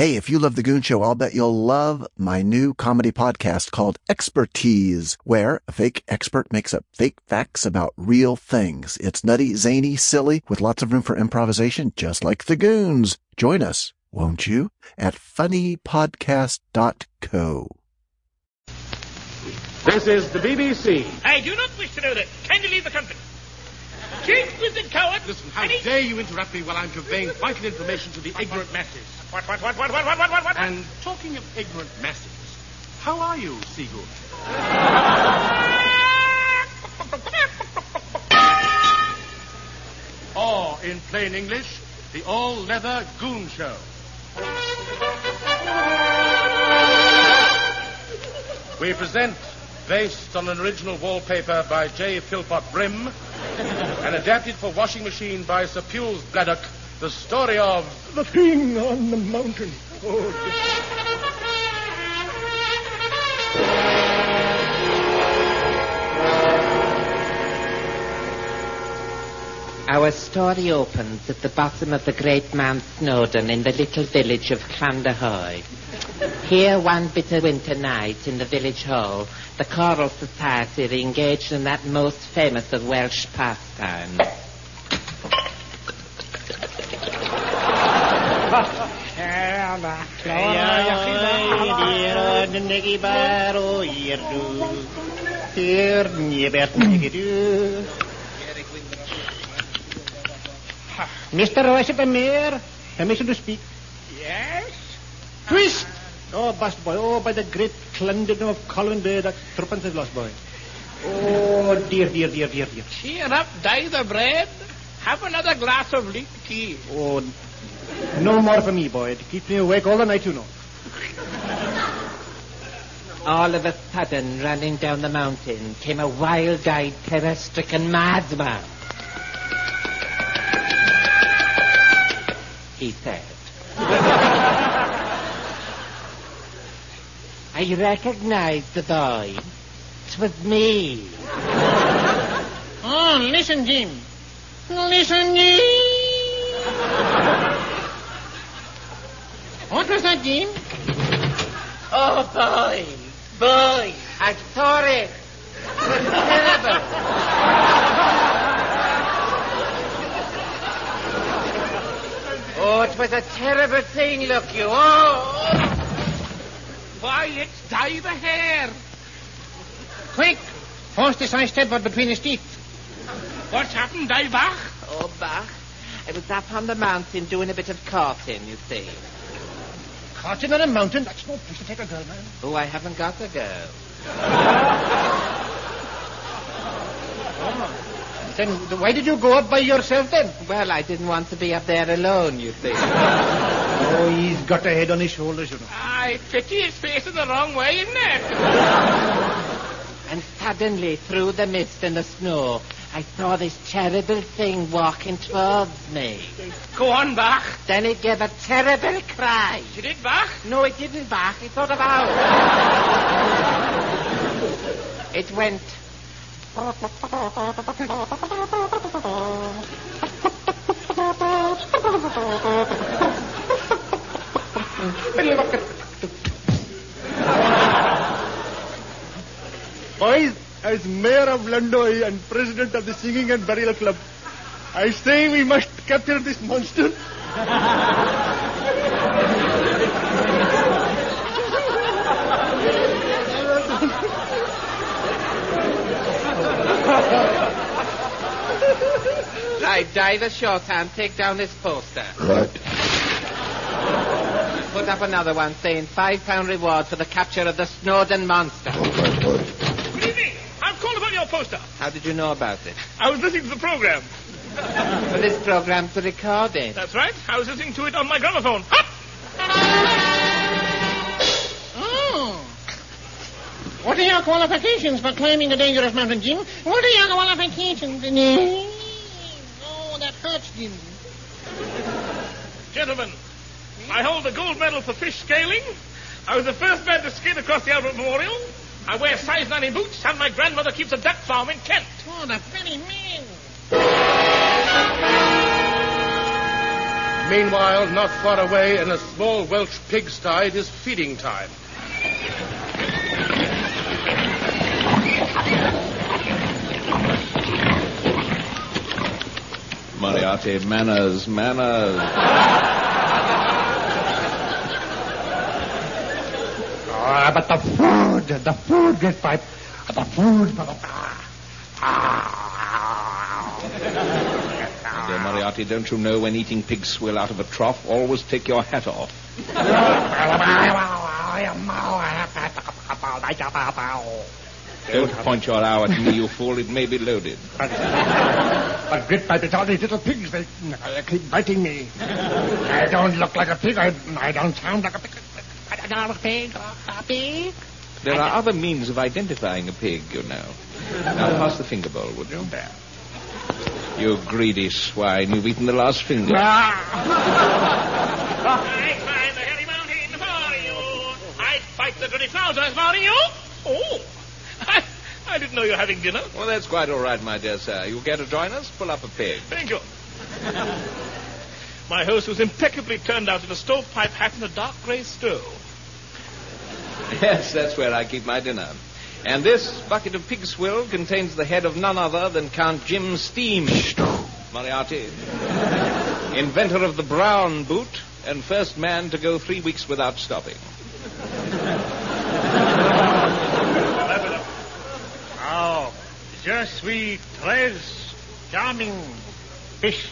Hey, if you love The Goon Show, I'll bet you'll love my new comedy podcast called Expertise, where a fake expert makes up fake facts about real things. It's nutty, zany, silly, with lots of room for improvisation, just like The Goons. Join us, won't you, at funnypodcast.co. This is the BBC. I do not wish to know that. Kindly leave the country. Change with the coward. Listen, how Any- dare you interrupt me while I'm conveying vital information to the ignorant masses? What, what, what, what, what, what, what, what, what? And talking of ignorant masses, how are you, Seagoon? Or, in plain English, the all-leather goon show. We present, based on an original wallpaper by J. Philpott Brim, and adapted for washing machine by Sir Pules Bladdock, the story of The thing on the mountain. Oh, Our story opens at the bottom of the great Mount Snowdon in the little village of Clondahoy. Here, one bitter winter night in the village hall, the choral society are engaged in that most famous of Welsh pastimes. Mr. Royce Mayor, permission to speak. Yes? Twist! Oh, bust boy. Oh, by the great Clondon of Colwyn Bay, that threepence is lost, boy. Oh, dear, dear, dear, dear, dear. Cheer up, die the bread. Have another glass of leek tea. Oh, no more for me, boy. It keeps me awake all the night, you know. All of a sudden, running down the mountain, came a wild-eyed, terror-stricken madman. He said. I recognize the boy. It was me. Oh, listen, Jim. Listen, Jim. What was that, Jim? Oh, boy. Boy. I'm sorry. It was terrible. Oh, it was a terrible thing, look you. Oh. Why, it's Dye the Hare. Quick! Force this ice Tedward between his teeth. What's happened, Dye Bach? Oh, Bach. I was up on the mountain doing a bit of carting, you see. Carting on a mountain? That's no place to take a girl, man. Oh, I haven't got a girl. Then why did you go up by yourself then? Well, I didn't want to be up there alone, you see. Oh, he's got a head on his shoulders, you know. I pity his facing the wrong way, isn't it? And suddenly, through the mist and the snow, I saw this terrible thing walking towards me. Go on, Bach. Then it gave a terrible cry. You did, Bach? No, it didn't bark. It thought about. howled. It went. Boys, as mayor of Landoy and president of the Singing and Burial Club, I say we must capture this monster. Right, die the short hand. Take down this poster. Right. Put up another one saying five pound reward for the capture of the Snowdon monster. All right, boy. Good evening. I'm called about your poster. How did you know about it? I was listening to the program. Well, this program's recorded. That's right. I was listening to it on my gramophone. Hop! Oh. What are your qualifications for climbing a dangerous mountain, Jim? What are your qualifications? In it? Oh, that hurts, Jim. Gentlemen, I hold the gold medal for fish scaling. I was the first man to skate across the Albert Memorial. I wear size 90 boots, and my grandmother keeps a duck farm in Kent. Oh, the very man. Meanwhile, not far away in a small Welsh pigsty, it is feeding time. Moriarty, manners, manners. Ah, but the food, the food, great pipe. The food. Ah. Dear Moriarty, don't you know when eating pig swill out of a trough, always take your hat off? Don't point your hour at me, you fool. It may be loaded. But great pipe, it's all these little pigs. They, they keep biting me. I don't look like a pig. I, I don't sound like a pig. I don't know a pig. A pig. There are other means of identifying a pig, you know. Now pass the finger bowl, would you? There. You greedy swine, you've eaten the last finger. Ah! I climb the hairy mountain for you. I'd fight the dirty trousers for you. Oh, I, I didn't know you were having dinner. Well, that's quite all right, my dear sir. You care to join us? Pull up a pig. Thank you. My host was impeccably turned out in a stovepipe hat and a dark grey stove. Yes, that's where I keep my dinner. And this bucket of pig swill contains the head of none other than Count Jim Steam. Moriarty. Inventor of the brown boot and first man to go three weeks without stopping. Oh, je suis très charming fish.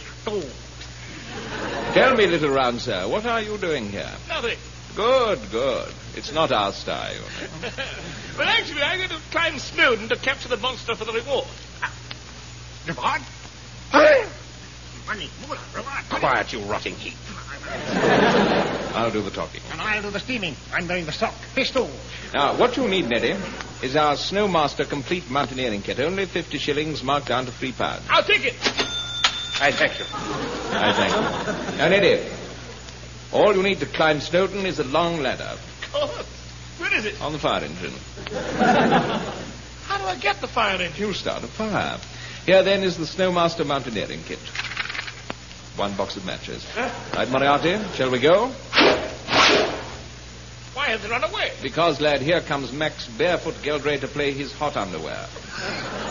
Tell me, little round sir, what are you doing here? Nothing. Good, good. It's not our style, you know. Well, actually, I'm going to climb Snowdon to capture the monster for the reward. Reward? Money, moolah, reward. Quiet, you rotting heap. I'll do the talking. And I'll do the steaming. I'm doing the stock. Fish stew. Now, what you need, Neddy, is our Snowmaster complete mountaineering kit. Only 50 shillings, marked down to three pounds. I'll take it. I thank you. I thank you. Now, Neddy, all you need to climb Snowdon is a long ladder Where is it? on the fire engine. How do I get the fire engine? You'll start a fire. Here, then, is the Snowmaster mountaineering kit. One box of matches. Right, Moriarty, shall we go? Why have they run away? Because, lad, here comes Max Barefoot Geldray to play his hot underwear.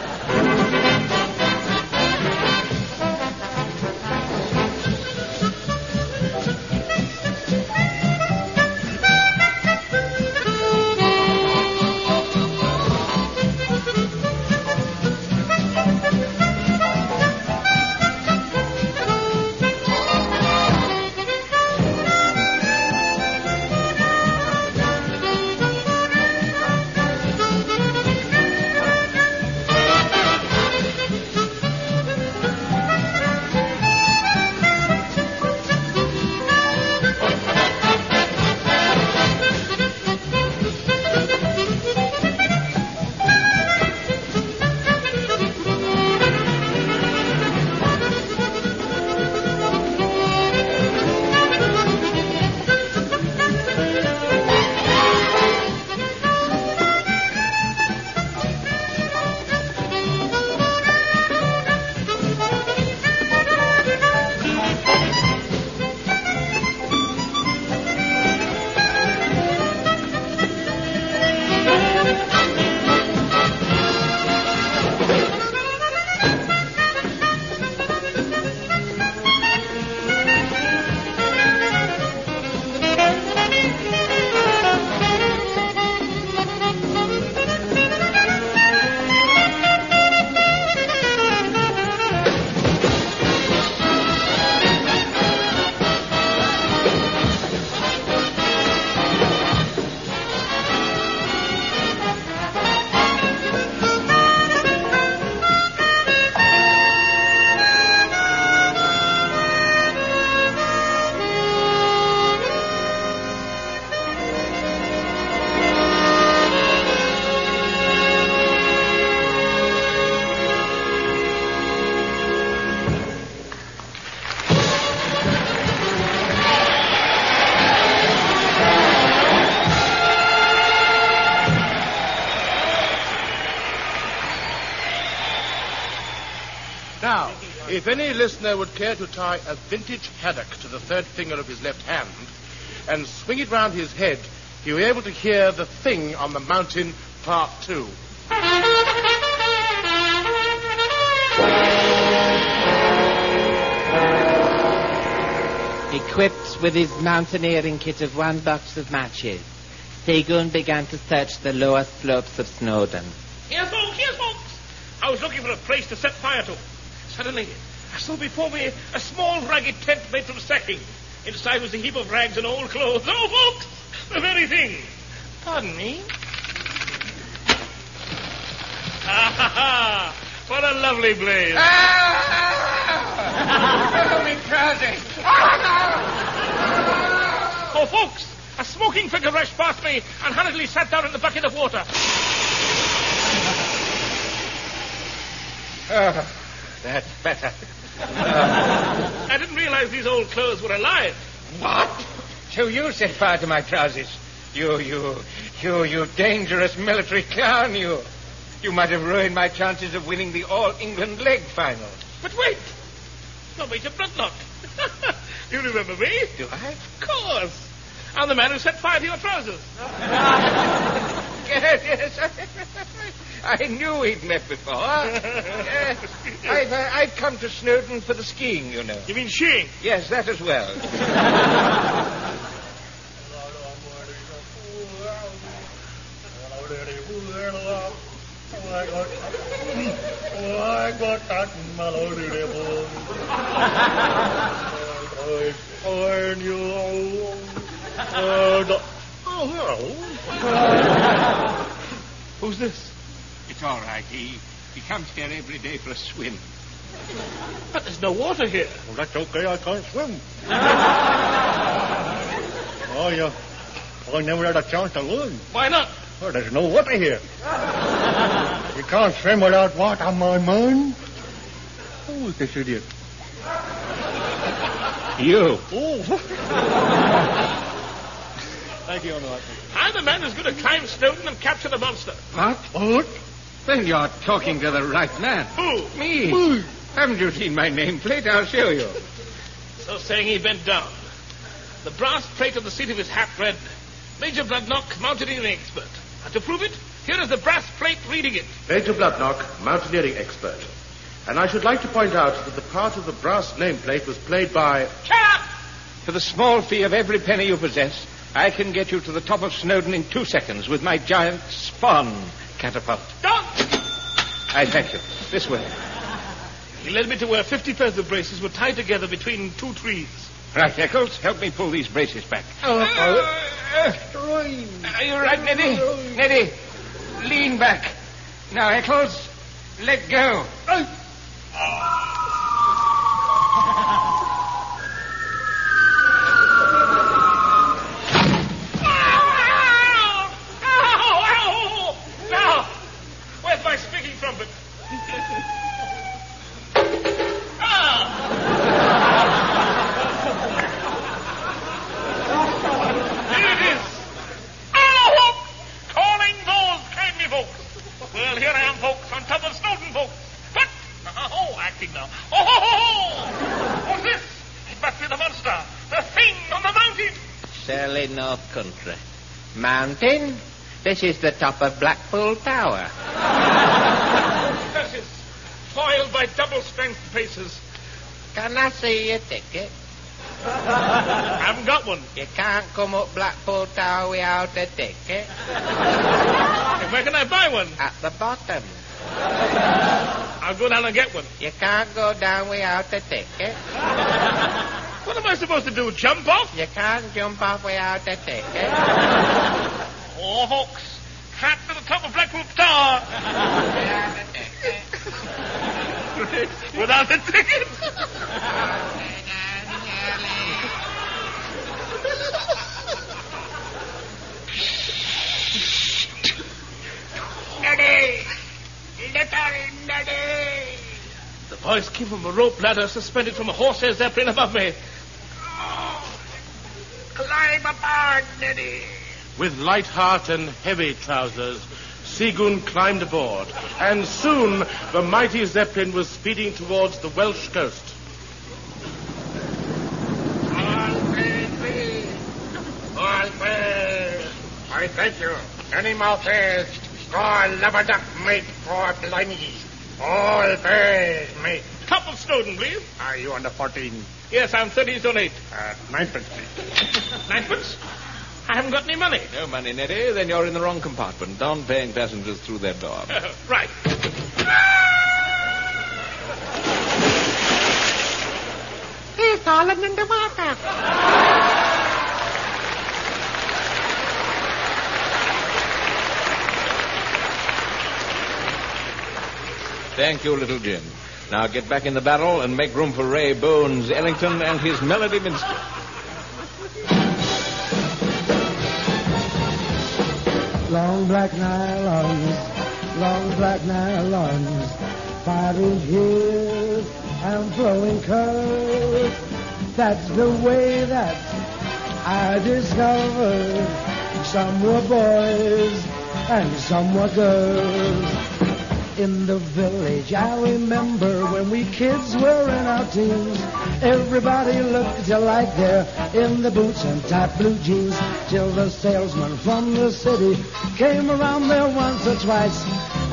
If any listener would care to tie a vintage haddock to the third finger of his left hand and swing it round his head, he'll be able to hear the thing on the mountain, part two. Equipped with his mountaineering kit of one box of matches, Seagoon began to search the lower slopes of Snowdon. Here, folks, here, folks. I was looking for a place to set fire to. Suddenly, I saw before me a small, ragged tent made from sacking. Inside was a heap of rags and old clothes. Oh, folks, the very thing. Pardon me. Ah, ha, ha. What a lovely blaze. Ah! Oh, me trousers. Oh, folks, a smoking figure rushed past me and hurriedly sat down in the bucket of water. Oh, that's better. Uh, I didn't realize these old clothes were alive. What? So you set fire to my trousers? You, you, you, you dangerous military clown, you. You might have ruined my chances of winning the All England leg final. But wait, you're Major Bloodnock. you remember me? Do I? Of course. I'm the man who set fire to your trousers. Yes, yes. I knew we'd met before. Uh, I've, uh, I've come to Snowdon for the skiing, you know. You mean shearing? Yes, that as well. Who's this? It's all right. He he comes here every day for a swim. But there's no water here. Well, that's okay. I can't swim. oh, yeah. I never had a chance to learn. Why not? Oh, there's no water here. you can't swim without water, my man. Oh, Who is this idiot? You. Oh. Thank you, Honour. I'm the man who's going to climb Snowdon and capture the monster. What? What? Then you're talking to the right man. Who? Me. Haven't you seen my nameplate? I'll show you. So saying he bent down. The brass plate on the seat of his hat read, Major Bloodnock, mountaineering expert. And to prove it, here is the brass plate reading it. Major Bloodnock, mountaineering expert. And I should like to point out that the part of the brass nameplate was played by. Shut up! For the small fee of every penny you possess, I can get you to the top of Snowdon in two seconds with my giant spawn catapult. Don't! I thank you. This way. He led me to where 50 pairs of braces were tied together between two trees. Right, Eccles, help me pull these braces back. Oh, oh. Are you right, Neddy? Neddy, lean back. Now, Eccles, let go. Ow! Well, here I am, folks, on top of Snowdon, folks. But, oh, acting now. Oh, ho, ho, ho! What's this? It must be the monster. The thing on the mountain. Surely North Country. Mountain? This is the top of Blackpool Tower. Curses. Foiled by double-strength paces. Can I see your ticket? I haven't got one. You can't come up Blackpool Tower without a ticket. Where can I buy one? At the bottom. I'll go down and get one. You can't go down without a ticket. What am I supposed to do? Jump off? You can't jump off without a ticket. Oh, folks. Hat to the top of Blackpool Tower. Without a ticket. Neddy! Little Neddy! The voice came from a rope ladder suspended from a horsehair zeppelin above me. Climb aboard, Neddy! With light heart and heavy trousers, Seagoon climbed aboard, and soon the mighty Zeppelin was speeding towards the Welsh coast. All pay, please. All pay. I thank you. Any mouth is score lubber duck mate for blimey. All pay, mate. Cup of Snowdon, please. Are you under 14? Yes, I'm 30 stone 8. Uh, ninepence, please. Ninepence? I haven't got any money. No money, Neddy. Then you're in the wrong compartment. Down paying passengers through that door. right. He's fallen in Thank you, little Jim. Now get back in the barrel and make room for Ray Bones Ellington and his Melody Minstrel. Long black nylons, long black nylons, inch heels and flowing curves. That's the way that I discovered some were boys and some were girls. In the village, I remember when we kids were in our teens. Everybody looked alike there in the boots and tight blue jeans. Till the salesman from the city came around there once or twice.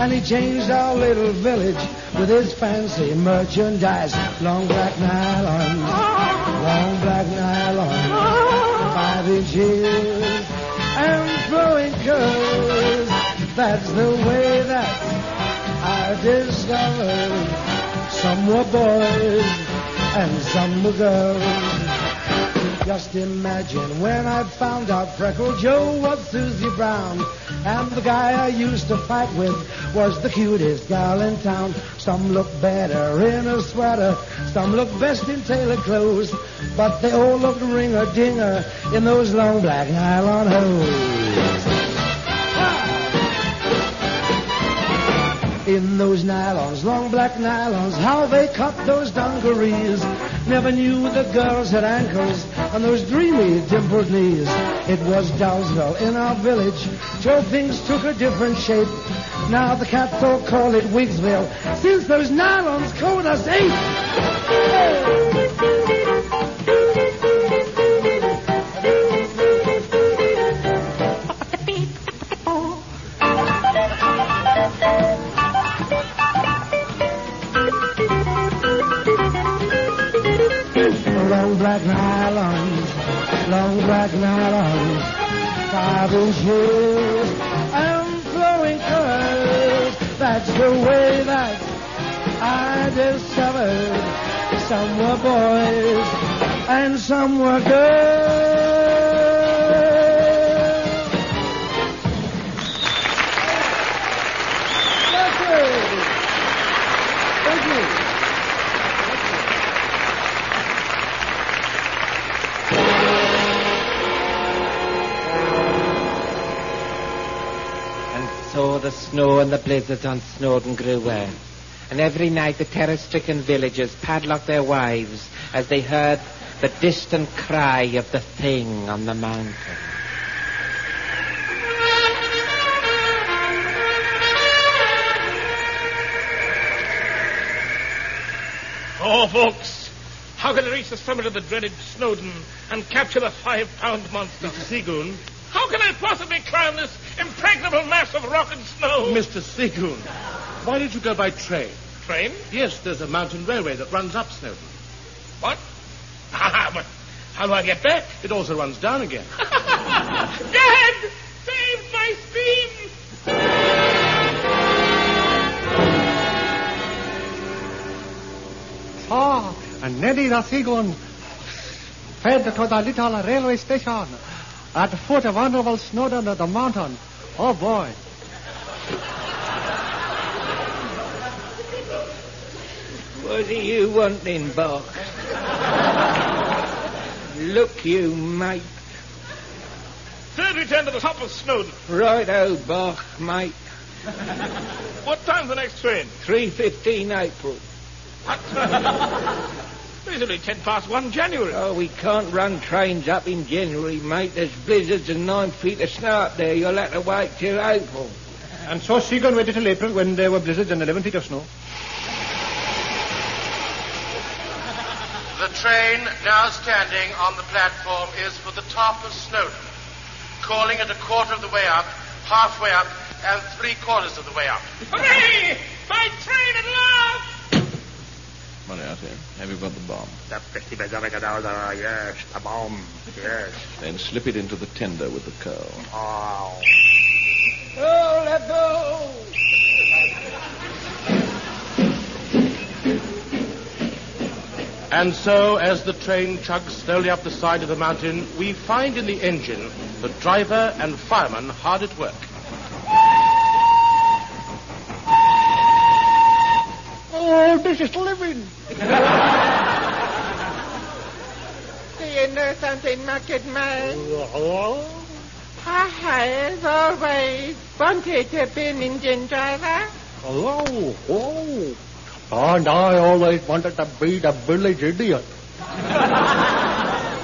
And he changed our little village with his fancy merchandise. Long black nylon, long black nylon, five inch heels and flowing curls. That's the way that I discovered some were boys and some were girls. Just imagine when I found out Freckle Joe was Susie Brown, and the guy I used to fight with was the cutest gal in town. Some look better in a sweater, some look best in tailored clothes, but they all looked ringer dinger in those long black nylon hose. In those nylons, long black nylons, how they cut those dungarees. Never knew the girls had ankles and those dreamy dimpled knees. It was Dowsville in our village till things took a different shape. Now the cats all call it Wigsville since those nylons code us eight. Long black nylons, five inch and flowing curls. That's the way that I discovered some were boys and some were girls. The snow and the blizzards on Snowdon grew worse. And every night the terror-stricken villagers padlocked their wives as they heard the distant cry of the thing on the mountain. Oh, folks, how can I reach the summit of the dreaded Snowdon and capture the five-pound monster? Mr. Seagoon. How can I possibly climb this impregnable mass of rock and snow? Mr. Seagoon. Why don't you go by train? Train? Yes, there's a mountain railway that runs up Snowdon. What? Ah, but how do I get back? It also runs down again. Dad! Save my steam! So, and Neddy the Seagoon fed to the little railway station at the foot of Honorable Snowdon of the mountain. Oh, boy. What are you wanting, Buck? Look, you mate. Third return to the top of Snowdon. Right-o, oh, Buck, mate. What time's the next train? 3.15 April. It's only ten past one January. Oh, we can't run trains up in January, mate. There's blizzards and nine feet of snow up there. You'll have to wait till April. And saw Seagoon waited till April when there were blizzards and 11 feet of snow. The train now standing on the platform is for the top of Snowdon, calling it a quarter of the way up, halfway up, and three quarters of the way up. Hooray! My train at last! Moriarty, have you got the bomb? The fifty yes, the bomb, yes. Then slip it into the tender with the curl. Oh. Oh, let go! And so, as the train chugs slowly up the side of the mountain, we find in the engine the driver and fireman hard at work. Oh, this is living. Do you know something, good man? Oh, I have always wanted to be an engine driver. oh, oh. And I always wanted to be the village idiot.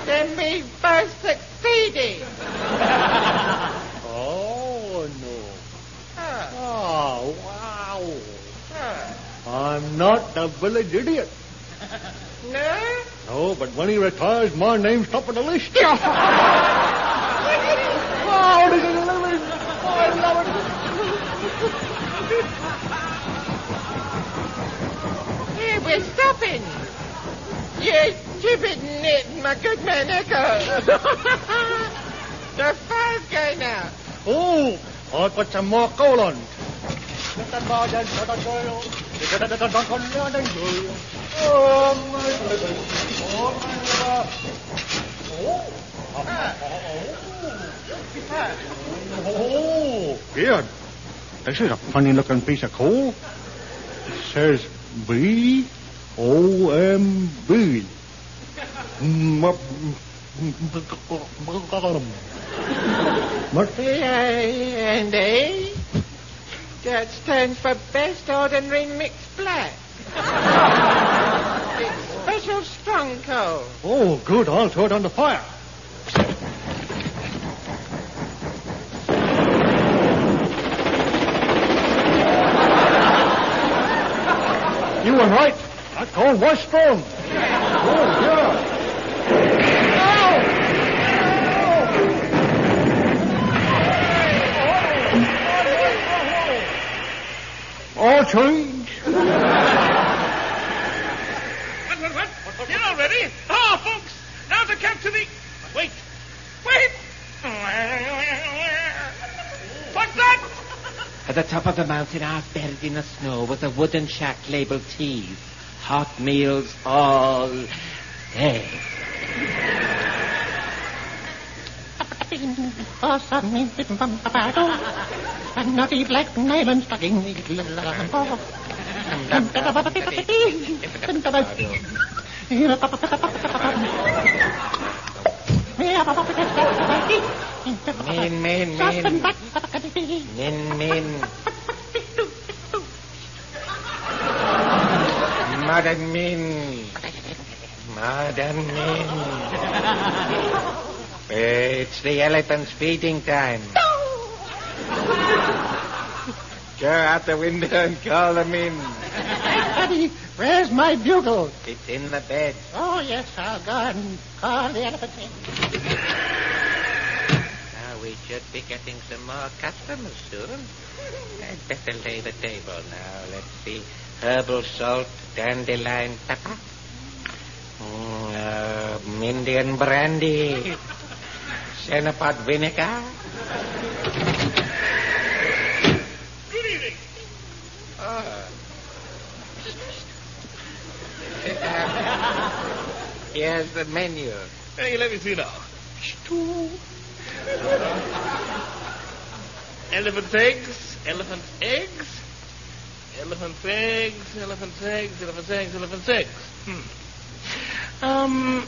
Then we both succeeded. Oh, no. Ah, Oh, wow. ah. I'm not a village idiot. No? No, but when he retires, my name's top of the list. oh, this is living. Oh, I love it. Here, we're stopping. You stupid nit, my good man Echo. the fire's going out. Oh, I'll put some more coal on. Oh, my liver. Oh, my liver. Oh, Ian, this is a funny looking piece of coal. It says B O M B. A and A. That stands for Best Ordinary Mixed Black. it's special strong coal. Oh, good. I'll throw it on the fire. You were right. That coal was strong. All change. What, what, what? You're all ready? Ah, folks, now to capture the... Wait, wait! What's that? At the top of the mountain, half buried in the snow, was a wooden shack labeled Teas. Hot meals all day. Naughty black nylon stocking. Min, min, min. Min, min. Modern min. Modern min. It's the elephant's feeding time. Go out the window and call them in. Daddy, where's my bugle? It's in the bed. Oh, yes, I'll go and call the elephant in. Now we should be getting some more customers soon. I'd better lay the table now. Let's see. Herbal salt, dandelion pepper, mm, uh, Indian brandy, Senapot vinegar. Good evening. Here's the menu. Hey, let me see now. Stew. Elephant eggs, elephant eggs, elephant eggs, elephant eggs, elephant eggs, elephant eggs. Hmm. Um,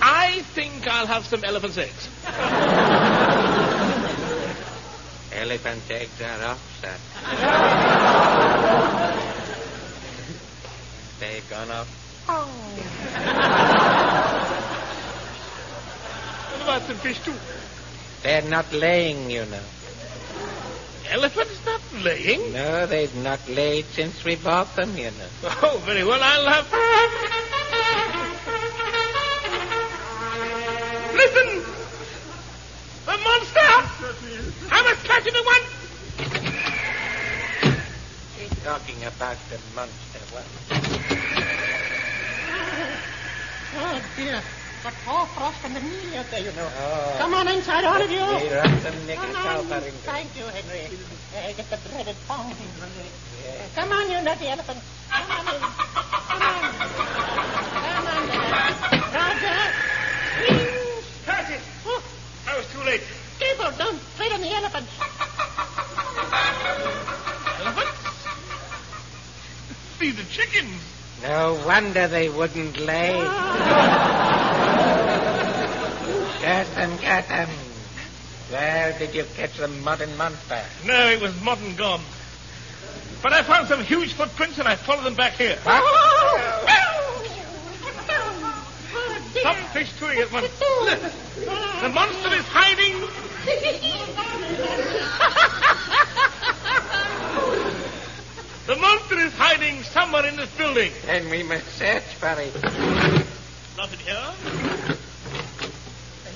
I think I'll have some elephant eggs. Elephant eggs are off, sir. They've gone off. What about some fish too? They're not laying, you know. elephant's not laying? No, they've not laid since we bought them, you know. Oh, very well. I'll have. Listen! The monster! I must catch him at once! He's talking about the monster. What? Oh, dear. The four frost on the knee out there, you know. Oh. Come on inside, all of you. Hey, rock them nigger Come on. Thank you, Henry. Uh, get the dreaded pound. Come on, you nutty elephant. Come on in. Come on. Come on there. Roger. Whee! Curtis! Oh, I was too late. Gable, don't tread on the elephant. Elephants? See the chickens. No wonder they wouldn't lay. Curse them, curse them. Where did you catch the modern monster? No, it was modern gone. But I found some huge footprints and I followed them back here. Stop fish chewing at once. Look, the monster is hiding. The monster is hiding somewhere in this building. Then we must search for it. Nothing here.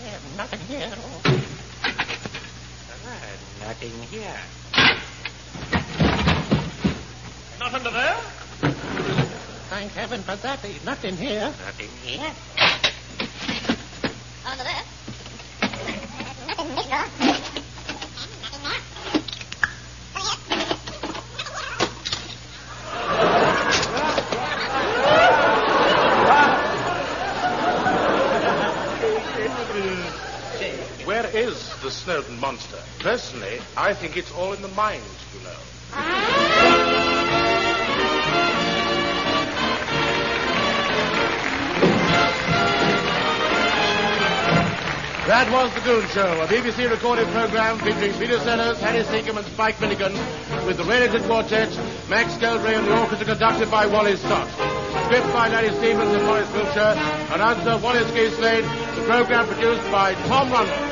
Yeah, nothing here. at Ah, nothing here. Not under there. Thank heaven for that. There's nothing here. Nothing here. Under there. Nothing here. Where is the Snowdon monster? Personally, I think it's all in the mind, you know. That was The Goon Show, a BBC recorded program featuring Peter Sellers, Harry Secombe, and Spike Milligan, with the Ray Ellington Quartet, Max Geldray, and the orchestra conducted by Wally Stott. Script by Larry Stephens and Maurice Wiltshire, announcer Wallace Greenslade, the program produced by Tom Ronald.